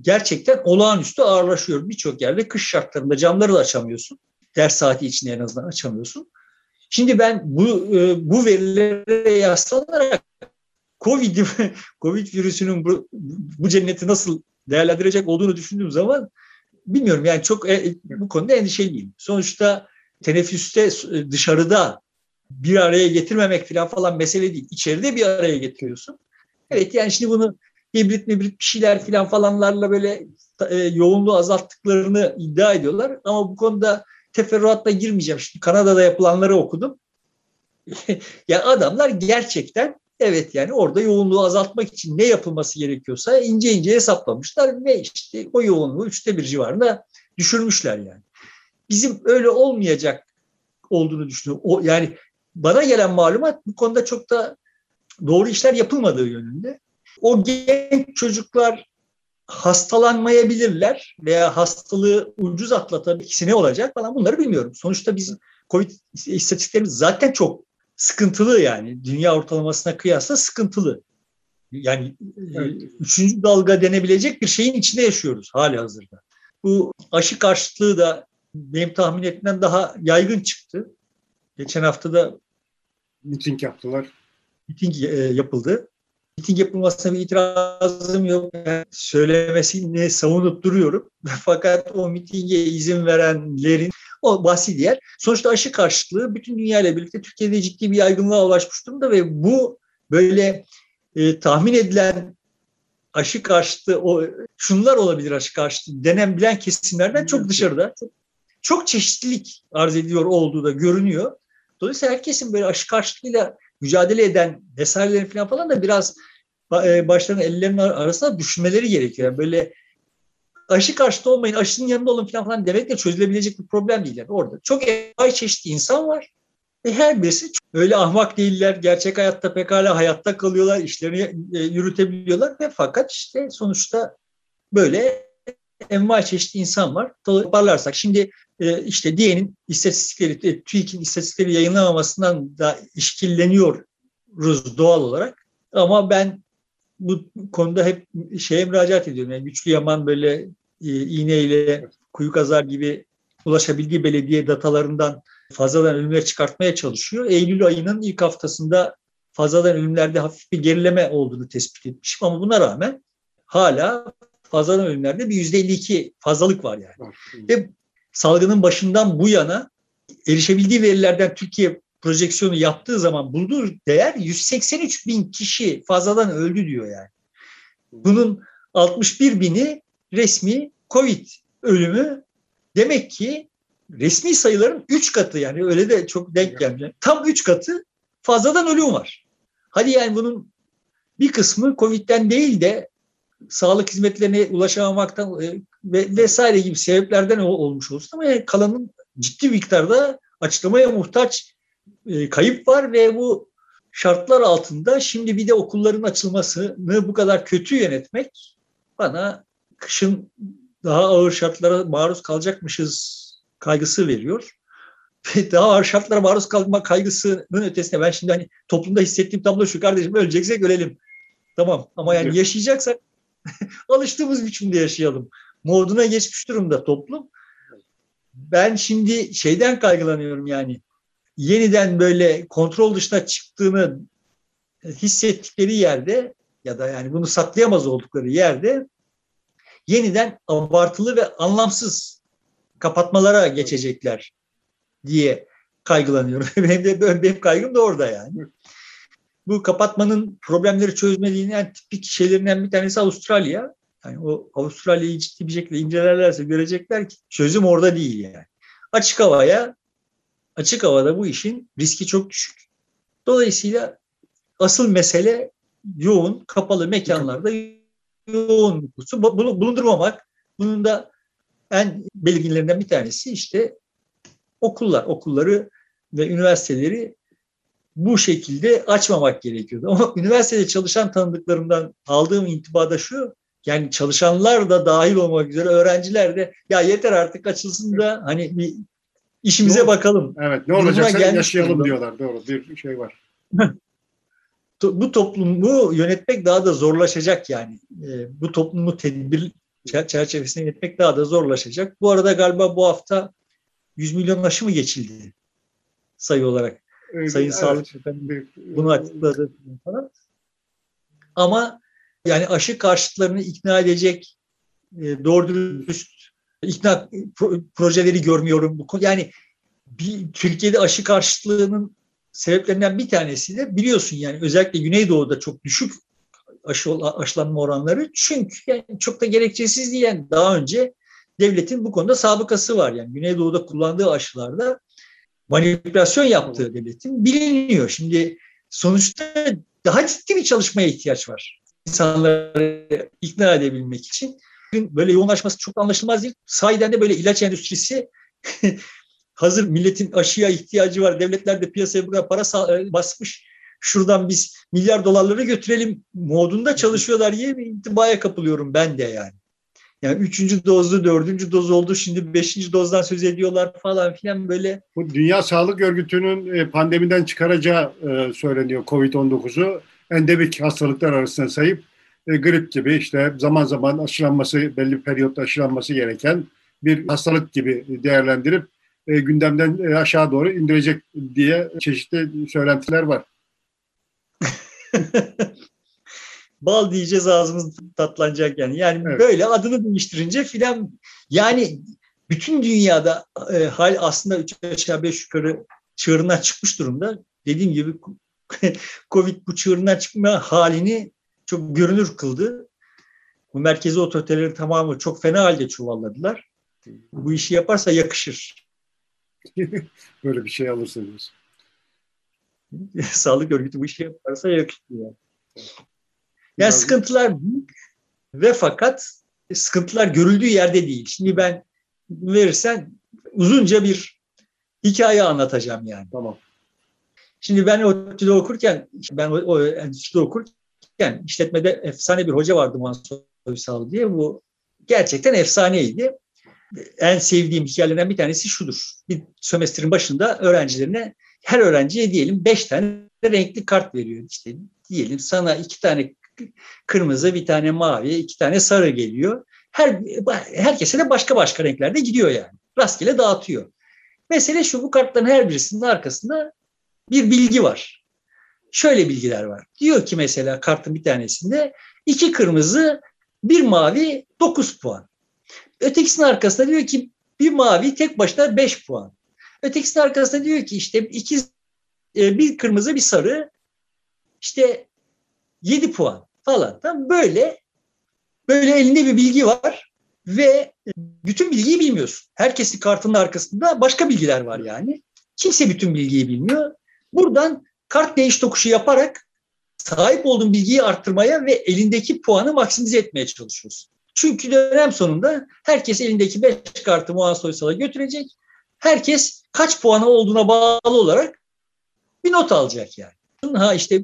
gerçekten olağanüstü ağırlaşıyor. Birçok yerde kış şartlarında camları da açamıyorsun. Ders saati içinde en azından açamıyorsun. Şimdi ben bu e, bu verilere yaslanarak Covid Covid virüsünün bu, bu cenneti nasıl değerlendirecek olduğunu düşündüğüm zaman bilmiyorum yani çok e, bu konuda endişeliyim. Sonuçta teneffüste dışarıda bir araya getirmemek falan falan mesele değil. İçeride bir araya getiriyorsun. Evet yani şimdi bunu hibrit mibrit bir şeyler falan falanlarla böyle e, yoğunluğu azalttıklarını iddia ediyorlar. Ama bu konuda teferruatla girmeyeceğim. Şimdi Kanada'da yapılanları okudum. ya adamlar gerçekten Evet yani orada yoğunluğu azaltmak için ne yapılması gerekiyorsa ince ince hesaplamışlar ve işte o yoğunluğu üçte bir civarında düşürmüşler yani. Bizim öyle olmayacak olduğunu düşünüyorum. O, yani bana gelen malumat bu konuda çok da doğru işler yapılmadığı yönünde. O genç çocuklar hastalanmayabilirler veya hastalığı ucuz atlatabilir. ne olacak falan bunları bilmiyorum. Sonuçta bizim COVID istatistiklerimiz zaten çok sıkıntılı yani. Dünya ortalamasına kıyasla sıkıntılı. Yani e, evet. üçüncü dalga denebilecek bir şeyin içinde yaşıyoruz hali hazırda. Bu aşı karşıtlığı da benim tahmin etmem daha yaygın çıktı. Geçen hafta da miting yaptılar. Miting e, yapıldı. Miting yapılmasına bir itirazım yok. Yani söylemesini savunup duruyorum. Fakat o mitinge izin verenlerin o bahsi diğer. Sonuçta aşı karşıtlığı bütün dünya ile birlikte Türkiye'de ciddi bir yaygınlığa ulaşmış durumda ve bu böyle e, tahmin edilen aşı karşıtı o şunlar olabilir aşı karşıtı denen bilen kesimlerden çok dışarıda. Çok, çok çeşitlilik arz ediyor olduğu da görünüyor. Dolayısıyla herkesin böyle aşı karşıtlığıyla mücadele eden vesairelerin falan falan da biraz e, başlarının ellerinin arasında düşünmeleri gerekiyor. Yani böyle aşı karşıtı olmayın, aşının yanında olun falan falan demekle çözülebilecek bir problem değil. Yani orada çok ay çeşitli insan var. Ve her birisi öyle ahmak değiller. Gerçek hayatta pekala hayatta kalıyorlar, işlerini e, yürütebiliyorlar ve fakat işte sonuçta böyle envai çeşitli insan var. Toparlarsak şimdi e, işte diyenin istatistikleri, e, TÜİK'in istatistikleri yayınlamamasından da işkilleniyoruz doğal olarak. Ama ben bu konuda hep şeye müracaat ediyorum. Yani güçlü yaman böyle e, iğneyle kuyu kazar gibi ulaşabildiği belediye datalarından fazladan ölümler çıkartmaya çalışıyor. Eylül ayının ilk haftasında fazladan ölümlerde hafif bir gerileme olduğunu tespit etmişim ama buna rağmen hala fazladan ölümlerde bir yüzde 52 fazlalık var yani. Ve salgının başından bu yana erişebildiği verilerden Türkiye projeksiyonu yaptığı zaman bulduğu değer 183 bin kişi fazladan öldü diyor yani. Bunun 61 bini resmi Covid ölümü demek ki resmi sayıların 3 katı yani öyle de çok denk gelmiyor. Tam 3 katı fazladan ölüm var. Hadi yani bunun bir kısmı Covid'den değil de sağlık hizmetlerine ulaşamamaktan e, ve vesaire gibi sebeplerden olmuş olsun ama yani kalanın ciddi miktarda açıklamaya muhtaç e, kayıp var ve bu şartlar altında şimdi bir de okulların açılmasını bu kadar kötü yönetmek bana kışın daha ağır şartlara maruz kalacakmışız kaygısı veriyor. Ve daha ağır şartlara maruz kalma kaygısının ötesine ben şimdi hani toplumda hissettiğim tablo şu kardeşim öleceksek ölelim. Tamam ama yani yaşayacaksak alıştığımız biçimde yaşayalım. Moduna geçmiş durumda toplum. Ben şimdi şeyden kaygılanıyorum yani yeniden böyle kontrol dışına çıktığını hissettikleri yerde ya da yani bunu saklayamaz oldukları yerde yeniden abartılı ve anlamsız kapatmalara geçecekler diye kaygılanıyorum. benim de benim kaygım da orada yani. Bu kapatmanın problemleri çözmediğinin en tipik şeylerinden bir tanesi Avustralya. Yani o Avustralya'yı ciddi bir şekilde incelerlerse görecekler ki çözüm orada değil yani. Açık havaya açık havada bu işin riski çok düşük. Dolayısıyla asıl mesele yoğun, kapalı mekanlarda yoğun nüfusu bulundurmamak. Bunun da en belirginlerinden bir tanesi işte okullar, okulları ve üniversiteleri bu şekilde açmamak gerekiyordu. Ama üniversitede çalışan tanıdıklarımdan aldığım intibada şu, yani çalışanlar da dahil olmak üzere öğrenciler de ya yeter artık açılsın da hani bir işimize bakalım. Evet ne olacaksa yaşayalım durumda. diyorlar. Doğru bir şey var. bu toplumu yönetmek daha da zorlaşacak yani. E, bu toplumu tedbir çerçevesinde yönetmek daha da zorlaşacak. Bu arada galiba bu hafta 100 milyon aşı mı geçildi sayı olarak? Evet, Sayın evet. Sağlık Bakanı bunu açıkladı falan. Ama yani aşı karşıtlarını ikna edecek e, doğru dürüst ikna projeleri görmüyorum. Yani bir, Türkiye'de aşı karşıtlığının sebeplerinden bir tanesi de biliyorsun yani özellikle Güneydoğu'da çok düşük aşı, aşılanma oranları. Çünkü yani çok da gerekçesiz değil. Yani daha önce devletin bu konuda sabıkası var. Yani Güneydoğu'da kullandığı aşılarda manipülasyon yaptığı devletin biliniyor. Şimdi sonuçta daha ciddi bir çalışmaya ihtiyaç var. İnsanları ikna edebilmek için. Böyle yoğunlaşması çok anlaşılmaz değil. Sahiden de böyle ilaç endüstrisi hazır milletin aşıya ihtiyacı var. Devletler de piyasaya buraya para e, basmış. Şuradan biz milyar dolarları götürelim modunda çalışıyorlar diye bir intibaya kapılıyorum ben de yani. Yani üçüncü dozlu, dördüncü doz oldu. Şimdi beşinci dozdan söz ediyorlar falan filan böyle. Bu Dünya Sağlık Örgütü'nün e, pandemiden çıkaracağı e, söyleniyor Covid-19'u. Endemik hastalıklar arasında sayıp e, grip gibi işte zaman zaman aşılanması, belli bir periyotta aşılanması gereken bir hastalık gibi değerlendirip gündemden aşağı doğru indirecek diye çeşitli söylentiler var. bal diyeceğiz ağzımız tatlanacak yani. Yani evet. böyle adını değiştirince filan yani bütün dünyada e, hal aslında üç aşağı beş yukarı çığırından çıkmış durumda. Dediğim gibi Covid bu çığırından çıkma halini çok görünür kıldı. Bu merkezi otoritelerin tamamı çok fena halde çuvalladılar. Bu işi yaparsa yakışır. Böyle bir şey alırsa diyorsun. Sağlık örgütü bu işi yaparsa yakışır. Yani. Yani sıkıntılar büyük ve fakat sıkıntılar görüldüğü yerde değil. Şimdi ben verirsen uzunca bir hikaye anlatacağım yani. Tamam. Şimdi ben ODTÜ'de okurken, ben o, o endüstride okurken işletmede efsane bir hoca vardı Mansur Uysal diye. Bu gerçekten efsaneydi. En sevdiğim hikayelerden bir tanesi şudur. Bir sömestrin başında öğrencilerine her öğrenciye diyelim beş tane renkli kart veriyor. İşte diyelim sana iki tane kırmızı, bir tane mavi, iki tane sarı geliyor. Her herkese de başka başka renklerde gidiyor yani. Rastgele dağıtıyor. Mesele şu bu kartların her birisinin arkasında bir bilgi var. Şöyle bilgiler var. Diyor ki mesela kartın bir tanesinde iki kırmızı, bir mavi 9 puan. Ötekisinin arkasında diyor ki bir mavi tek başına 5 puan. Ötekisinin arkasında diyor ki işte iki e, bir kırmızı bir sarı işte 7 puan falan. Tam böyle böyle elinde bir bilgi var ve bütün bilgiyi bilmiyorsun. Herkesin kartının arkasında başka bilgiler var yani. Kimse bütün bilgiyi bilmiyor. Buradan kart değiş tokuşu yaparak sahip olduğun bilgiyi arttırmaya ve elindeki puanı maksimize etmeye çalışıyorsun. Çünkü dönem sonunda herkes elindeki 5 kartı Muhan Soysal'a götürecek. Herkes kaç puanı olduğuna bağlı olarak bir not alacak yani. Ha işte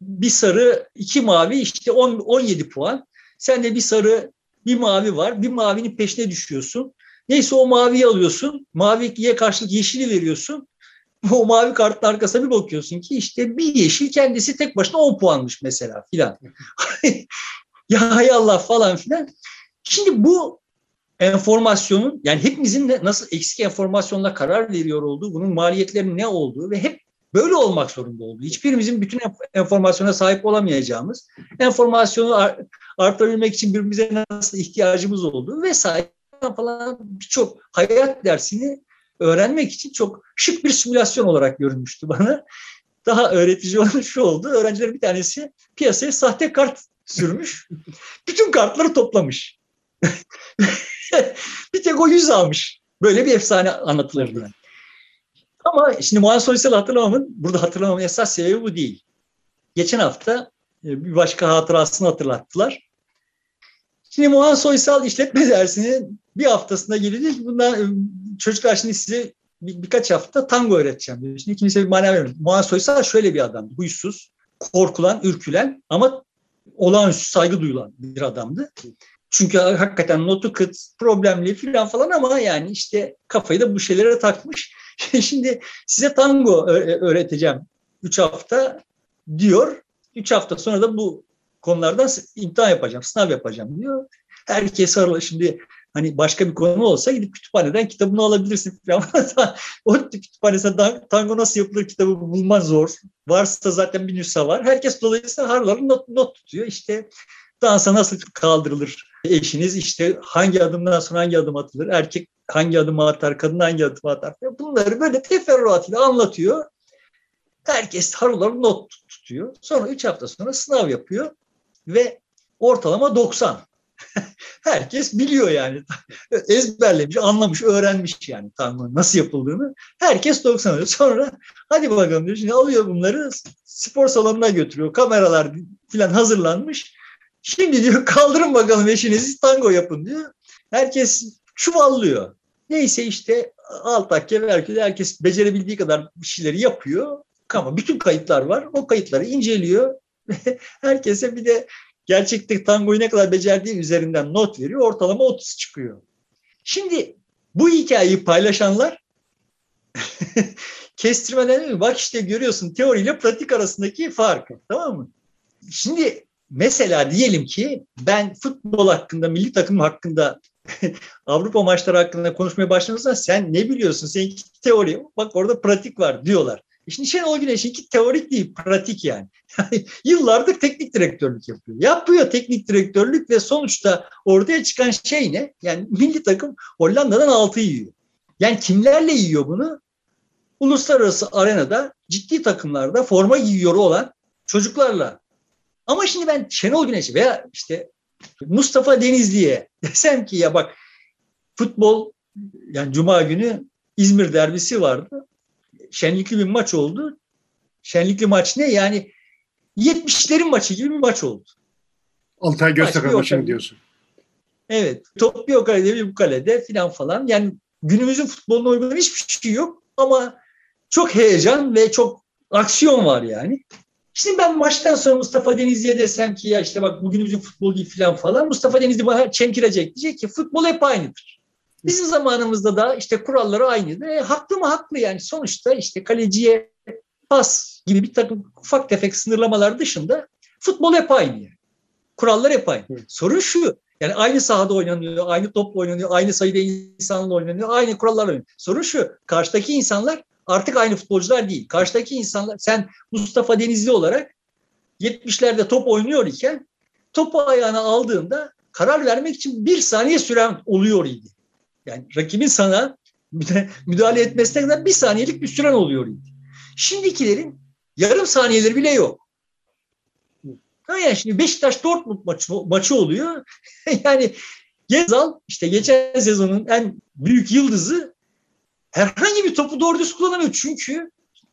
bir sarı, iki mavi işte 10, 17 puan. Sen de bir sarı, bir mavi var. Bir mavinin peşine düşüyorsun. Neyse o maviyi alıyorsun. Maviye karşılık yeşili veriyorsun. O mavi kartın arkasına bir bakıyorsun ki işte bir yeşil kendisi tek başına 10 puanmış mesela filan. ya hay Allah falan filan. Şimdi bu enformasyonun yani hepimizin nasıl eksik enformasyonla karar veriyor olduğu, bunun maliyetlerinin ne olduğu ve hep böyle olmak zorunda olduğu, hiçbirimizin bütün enformasyona sahip olamayacağımız, enformasyonu arttırabilmek için birbirimize nasıl ihtiyacımız olduğu vesaire falan birçok hayat dersini öğrenmek için çok şık bir simülasyon olarak görünmüştü bana. Daha öğretici olan şu oldu. Öğrencilerin bir tanesi piyasaya sahte kart sürmüş. Bütün kartları toplamış. bir tek o yüz almış. Böyle bir efsane anlatılırdı. Ama şimdi Muhan Soysal'ı hatırlamamın, burada hatırlamamın esas sebebi bu değil. Geçen hafta e, bir başka hatırasını hatırlattılar. Şimdi Muhan Soysal işletme dersini bir haftasında gelecek. Bundan e, çocuklar şimdi size bir, birkaç hafta tango öğreteceğim diyor. Şimdi kimse bir mana vermiyor. Muhan Soysal şöyle bir adamdı. Huysuz, korkulan, ürkülen ama olağanüstü saygı duyulan bir adamdı. Çünkü hakikaten notu kıt, problemli falan falan ama yani işte kafayı da bu şeylere takmış. Şimdi size tango öğreteceğim 3 hafta diyor. 3 hafta sonra da bu konulardan imtihan yapacağım, sınav yapacağım diyor. Herkes sarılı. Şimdi hani başka bir konu olsa gidip kütüphaneden kitabını alabilirsin falan. o kütüphanesinde tango nasıl yapılır kitabı bulman zor. Varsa zaten bir nüsha var. Herkes dolayısıyla harları not, not tutuyor. İşte dansa nasıl kaldırılır eşiniz işte hangi adımdan sonra hangi adım atılır, erkek hangi adım atar, kadın hangi adım atar. Bunları böyle teferruatıyla anlatıyor. Herkes harulları not tutuyor. Sonra üç hafta sonra sınav yapıyor ve ortalama 90. Herkes biliyor yani. Ezberlemiş, anlamış, öğrenmiş yani tango nasıl yapıldığını. Herkes 90 alıyor. Sonra hadi bakalım diyor. Şimdi alıyor bunları spor salonuna götürüyor. Kameralar falan hazırlanmış. Şimdi diyor kaldırın bakalım eşinizi tango yapın diyor. Herkes çuvallıyor. Neyse işte alt takke verküde herkes becerebildiği kadar bir şeyleri yapıyor. Ama bütün kayıtlar var. O kayıtları inceliyor. Herkese bir de gerçekte tangoyu ne kadar becerdiği üzerinden not veriyor. Ortalama 30 çıkıyor. Şimdi bu hikayeyi paylaşanlar kestirmeden bak işte görüyorsun teoriyle pratik arasındaki farkı tamam mı? Şimdi mesela diyelim ki ben futbol hakkında, milli takım hakkında, Avrupa maçları hakkında konuşmaya başladığımızda sen ne biliyorsun? Seninki teori, bak orada pratik var diyorlar. E şimdi Şenol Güneş'inki teorik değil, pratik yani. Yıllardır teknik direktörlük yapıyor. Yapıyor teknik direktörlük ve sonuçta ortaya çıkan şey ne? Yani milli takım Hollanda'dan altı yiyor. Yani kimlerle yiyor bunu? Uluslararası arenada ciddi takımlarda forma giyiyor olan çocuklarla ama şimdi ben Şenol Güneş veya işte Mustafa Denizli'ye desem ki ya bak futbol yani cuma günü İzmir derbisi vardı. Şenlikli bir maç oldu. Şenlikli maç ne? Yani 70'lerin maçı gibi bir maç oldu. Altay Göztepe maç maçını diyorsun. Evet. Top bir o kalede bir bu kalede filan falan. Yani günümüzün futboluna uygun hiçbir şey yok ama çok heyecan ve çok aksiyon var yani. Şimdi ben maçtan sonra Mustafa Denizli'ye desem ki ya işte bak bugünümüzün futbol değil falan falan. Mustafa Denizli bana çemkirecek. Diyecek ki futbol hep aynıdır. Bizim zamanımızda da işte kuralları aynıydı. E, haklı mı haklı yani. Sonuçta işte kaleciye pas gibi bir takım ufak tefek sınırlamalar dışında futbol hep aynı yani. Kurallar hep aynı. Sorun şu. Yani aynı sahada oynanıyor, aynı topla oynanıyor, aynı sayıda insanla oynanıyor, aynı kurallar oynanıyor. Sorun şu. Karşıdaki insanlar artık aynı futbolcular değil. Karşıdaki insanlar sen Mustafa Denizli olarak 70'lerde top oynuyor iken topu ayağına aldığında karar vermek için bir saniye süren oluyor idi. Yani rakibin sana müdahale etmesine kadar bir saniyelik bir süren oluyor idi. Şimdikilerin yarım saniyeleri bile yok. Ha yani şimdi Beşiktaş Dortmund maçı, maçı oluyor. yani Gezal işte geçen sezonun en büyük yıldızı herhangi bir topu doğru düz kullanamıyor. Çünkü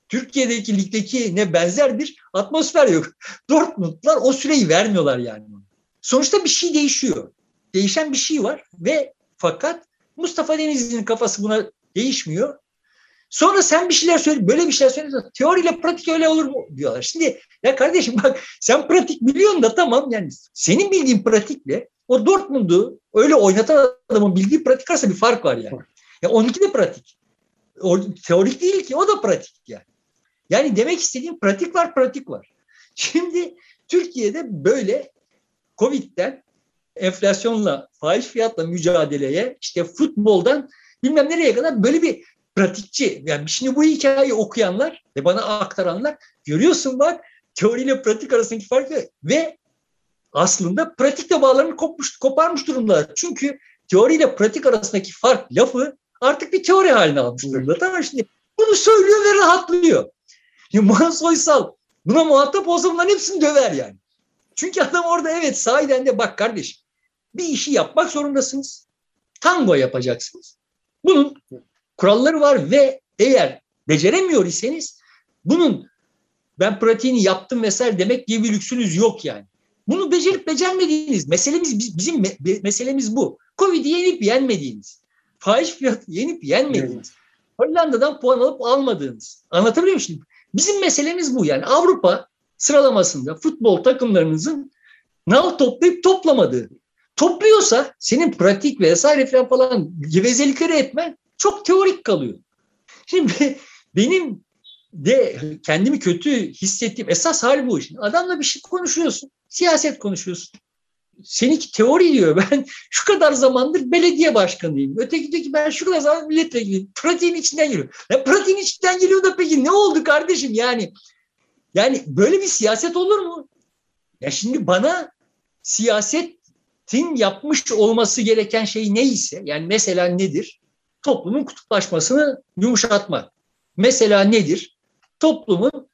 Türkiye'deki ligdeki ne benzer bir atmosfer yok. Dortmundlar o süreyi vermiyorlar yani. Sonuçta bir şey değişiyor. Değişen bir şey var ve fakat Mustafa Denizli'nin kafası buna değişmiyor. Sonra sen bir şeyler söyle, böyle bir şeyler söyle. Teoriyle pratik öyle olur mu diyorlar. Şimdi ya kardeşim bak sen pratik biliyorsun da tamam yani senin bildiğin pratikle o Dortmund'u öyle oynatan adamın bildiği pratik arasında bir fark var yani. Ya onunki de pratik. Teorik değil ki o da pratik yani. Yani demek istediğim pratik var, pratik var. Şimdi Türkiye'de böyle Covid'den enflasyonla, faiz fiyatla mücadeleye, işte futboldan bilmem nereye kadar böyle bir pratikçi. Yani şimdi bu hikayeyi okuyanlar ve bana aktaranlar görüyorsun bak teoriyle pratik arasındaki farkı ve aslında pratikle bağlarını kopmuş, koparmış durumdalar. Çünkü teoriyle pratik arasındaki fark lafı artık bir teori haline almış durumda. Tamam şimdi bunu söylüyor ve rahatlıyor. Muhan Soysal buna muhatap olsa bunların hepsini döver yani. Çünkü adam orada evet sahiden de bak kardeş bir işi yapmak zorundasınız. Tango yapacaksınız. Bunun kuralları var ve eğer beceremiyor iseniz bunun ben pratiğini yaptım vesaire demek gibi bir lüksünüz yok yani. Bunu becerip becermediğiniz meselemiz bizim meselemiz bu. Covid'i yenip yenmediğiniz. Faiz fiyatı yenip yenmediğiniz. Hollanda'dan puan alıp almadığınız. Anlatabiliyor muyum şimdi? Bizim meselemiz bu yani Avrupa sıralamasında futbol takımlarınızın nal toplayıp toplamadığı. Topluyorsa senin pratik vesaire falan falan gevezelikleri etmen çok teorik kalıyor. Şimdi benim de kendimi kötü hissettiğim esas hal bu işin. Adamla bir şey konuşuyorsun. Siyaset konuşuyorsun. Seninki teori diyor. Ben şu kadar zamandır belediye başkanıyım. Öteki diyor ki ben şu kadar zaman milletvekiliyim. Pratiğin içinden geliyor. Ya pratiğin içinden geliyor da peki ne oldu kardeşim yani? Yani böyle bir siyaset olur mu? Ya şimdi bana siyasetin yapmış olması gereken şey neyse yani mesela nedir? Toplumun kutuplaşmasını yumuşatmak. Mesela nedir? Toplumun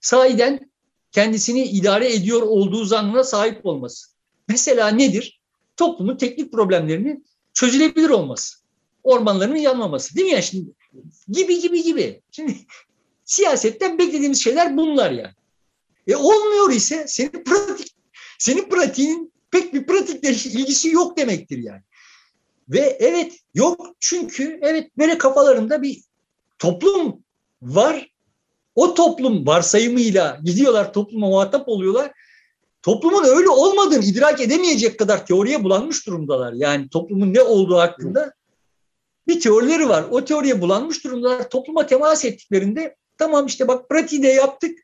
sahiden kendisini idare ediyor olduğu zannına sahip olması. Mesela nedir? Toplumun teknik problemlerinin çözülebilir olması. Ormanlarının yanmaması. Değil mi ya şimdi? Gibi gibi gibi. Şimdi siyasetten beklediğimiz şeyler bunlar yani. E olmuyor ise senin pratik senin pratiğin pek bir pratikle ilgisi yok demektir yani. Ve evet yok çünkü evet böyle kafalarında bir toplum var. O toplum varsayımıyla gidiyorlar topluma muhatap oluyorlar. Toplumun öyle olmadığını idrak edemeyecek kadar teoriye bulanmış durumdalar. Yani toplumun ne olduğu hakkında bir teorileri var. O teoriye bulanmış durumdalar. Topluma temas ettiklerinde tamam işte bak pratiği de yaptık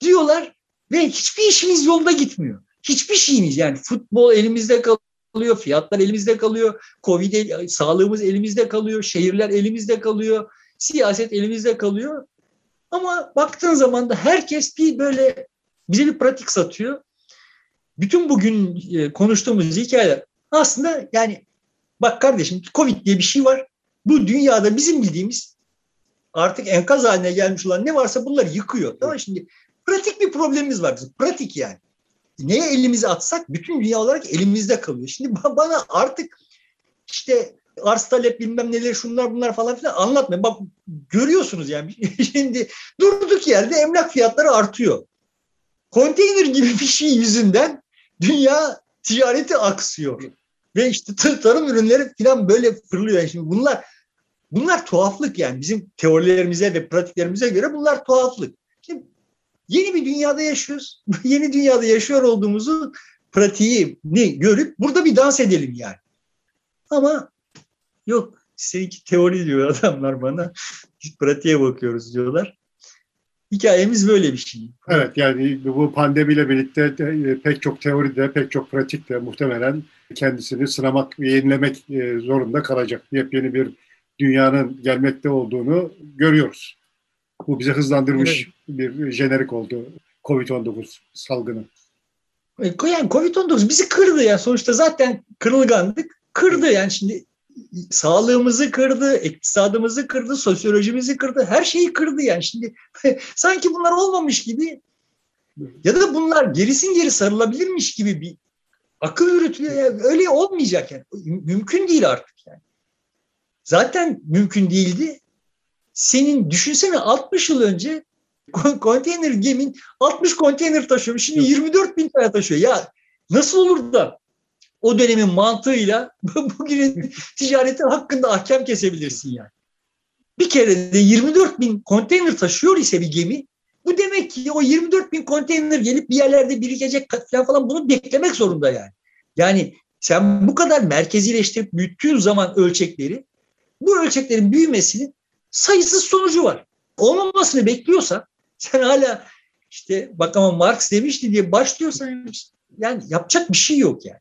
diyorlar ve hiçbir işimiz yolda gitmiyor. Hiçbir şeyimiz yani futbol elimizde kalıyor, fiyatlar elimizde kalıyor, Covid el, sağlığımız elimizde kalıyor, şehirler elimizde kalıyor, siyaset elimizde kalıyor. Ama baktığın zaman da herkes bir böyle bize bir pratik satıyor. Bütün bugün e, konuştuğumuz hikayeler aslında yani bak kardeşim Covid diye bir şey var. Bu dünyada bizim bildiğimiz artık enkaz haline gelmiş olan ne varsa bunları yıkıyor. Tamam şimdi pratik bir problemimiz var bizim. Pratik yani. Neye elimizi atsak bütün dünya olarak elimizde kalıyor. Şimdi bana artık işte arz talep bilmem neler şunlar bunlar falan filan anlatmayın. Bak görüyorsunuz yani şimdi durduk yerde emlak fiyatları artıyor. Konteyner gibi bir şey yüzünden dünya ticareti aksıyor. Ve işte tarım ürünleri falan böyle fırlıyor. Şimdi bunlar bunlar tuhaflık yani bizim teorilerimize ve pratiklerimize göre bunlar tuhaflık. Şimdi yeni bir dünyada yaşıyoruz. yeni dünyada yaşıyor olduğumuzu pratiğini görüp burada bir dans edelim yani. Ama yok seninki teori diyor adamlar bana. Biz pratiğe bakıyoruz diyorlar. Hikayemiz böyle bir şey. Evet yani bu pandemiyle birlikte de, pek çok teoride, pek çok pratikte muhtemelen kendisini sınamak ve yenilemek e, zorunda kalacak. Yepyeni bir dünyanın gelmekte olduğunu görüyoruz. Bu bize hızlandırmış evet. bir jenerik oldu COVID-19 salgını. E, yani COVID-19 bizi kırdı ya sonuçta zaten kırılgandık. Kırdı yani şimdi sağlığımızı kırdı, iktisadımızı kırdı, sosyolojimizi kırdı, her şeyi kırdı yani. Şimdi sanki bunlar olmamış gibi ya da bunlar gerisin geri sarılabilirmiş gibi bir akıl yürütüyor. Yani öyle olmayacak yani. Mümkün değil artık yani. Zaten mümkün değildi. Senin düşünsene 60 yıl önce konteyner gemin 60 konteyner taşıyormuş. Şimdi 24 bin tane taşıyor. Ya nasıl olur da o dönemin mantığıyla bugünün ticareti hakkında ahkam kesebilirsin yani. Bir kere de 24 bin konteyner taşıyor ise bir gemi bu demek ki o 24 bin konteyner gelip bir yerlerde birikecek falan falan bunu beklemek zorunda yani. Yani sen bu kadar merkezileştirip büyüttüğün zaman ölçekleri bu ölçeklerin büyümesinin sayısız sonucu var. Olmamasını bekliyorsan sen hala işte bak ama Marx demişti diye başlıyorsan yani yapacak bir şey yok yani.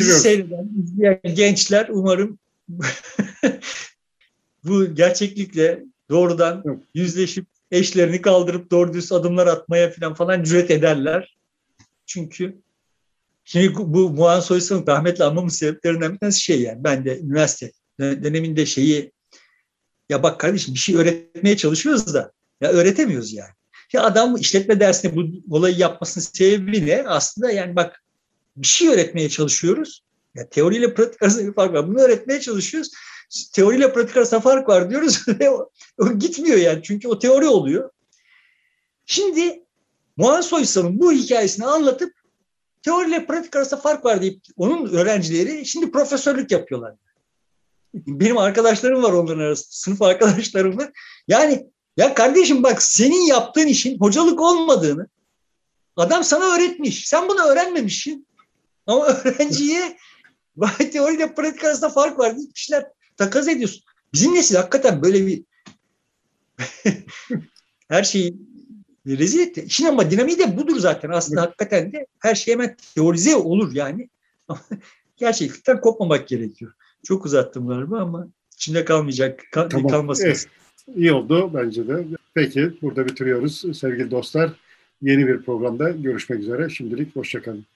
Bizi seyreden, izleyen gençler umarım bu gerçeklikle doğrudan yüzleşip eşlerini kaldırıp doğru düz adımlar atmaya falan falan cüret ederler. Çünkü şimdi bu Muhan Soysal'ın rahmetli anmamın sebeplerinden bir tanesi şey yani ben de üniversite döneminde şeyi ya bak kardeşim bir şey öğretmeye çalışıyoruz da ya öğretemiyoruz yani. Ya adam işletme dersinde bu olayı yapmasının sebebi ne? Aslında yani bak bir şey öğretmeye çalışıyoruz. Ya teoriyle pratik arasında bir fark var. Bunu öğretmeye çalışıyoruz. Teoriyle pratik arasında fark var diyoruz ve o, o gitmiyor yani. Çünkü o teori oluyor. Şimdi Muhan Soysal'ın bu hikayesini anlatıp teoriyle pratik arasında fark var deyip onun öğrencileri şimdi profesörlük yapıyorlar. Benim arkadaşlarım var onların arasında. Sınıf arkadaşlarım var. Yani ya kardeşim bak senin yaptığın işin hocalık olmadığını adam sana öğretmiş. Sen bunu öğrenmemişsin. Ama öğrenciye teoriyle pratik arasında fark var deyip işler takas ediyorsun. Bizim nesil hakikaten böyle bir her şeyi rezil etti. Şimdi ama dinamiği de budur zaten. Aslında hakikaten de her şey hemen teorize olur yani. Gerçekten kopmamak gerekiyor. Çok uzattım galiba ama içinde kalmayacak, kal tamam. kalmasın. Evet. İyi oldu bence de. Peki burada bitiriyoruz sevgili dostlar. Yeni bir programda görüşmek üzere. Şimdilik hoşçakalın.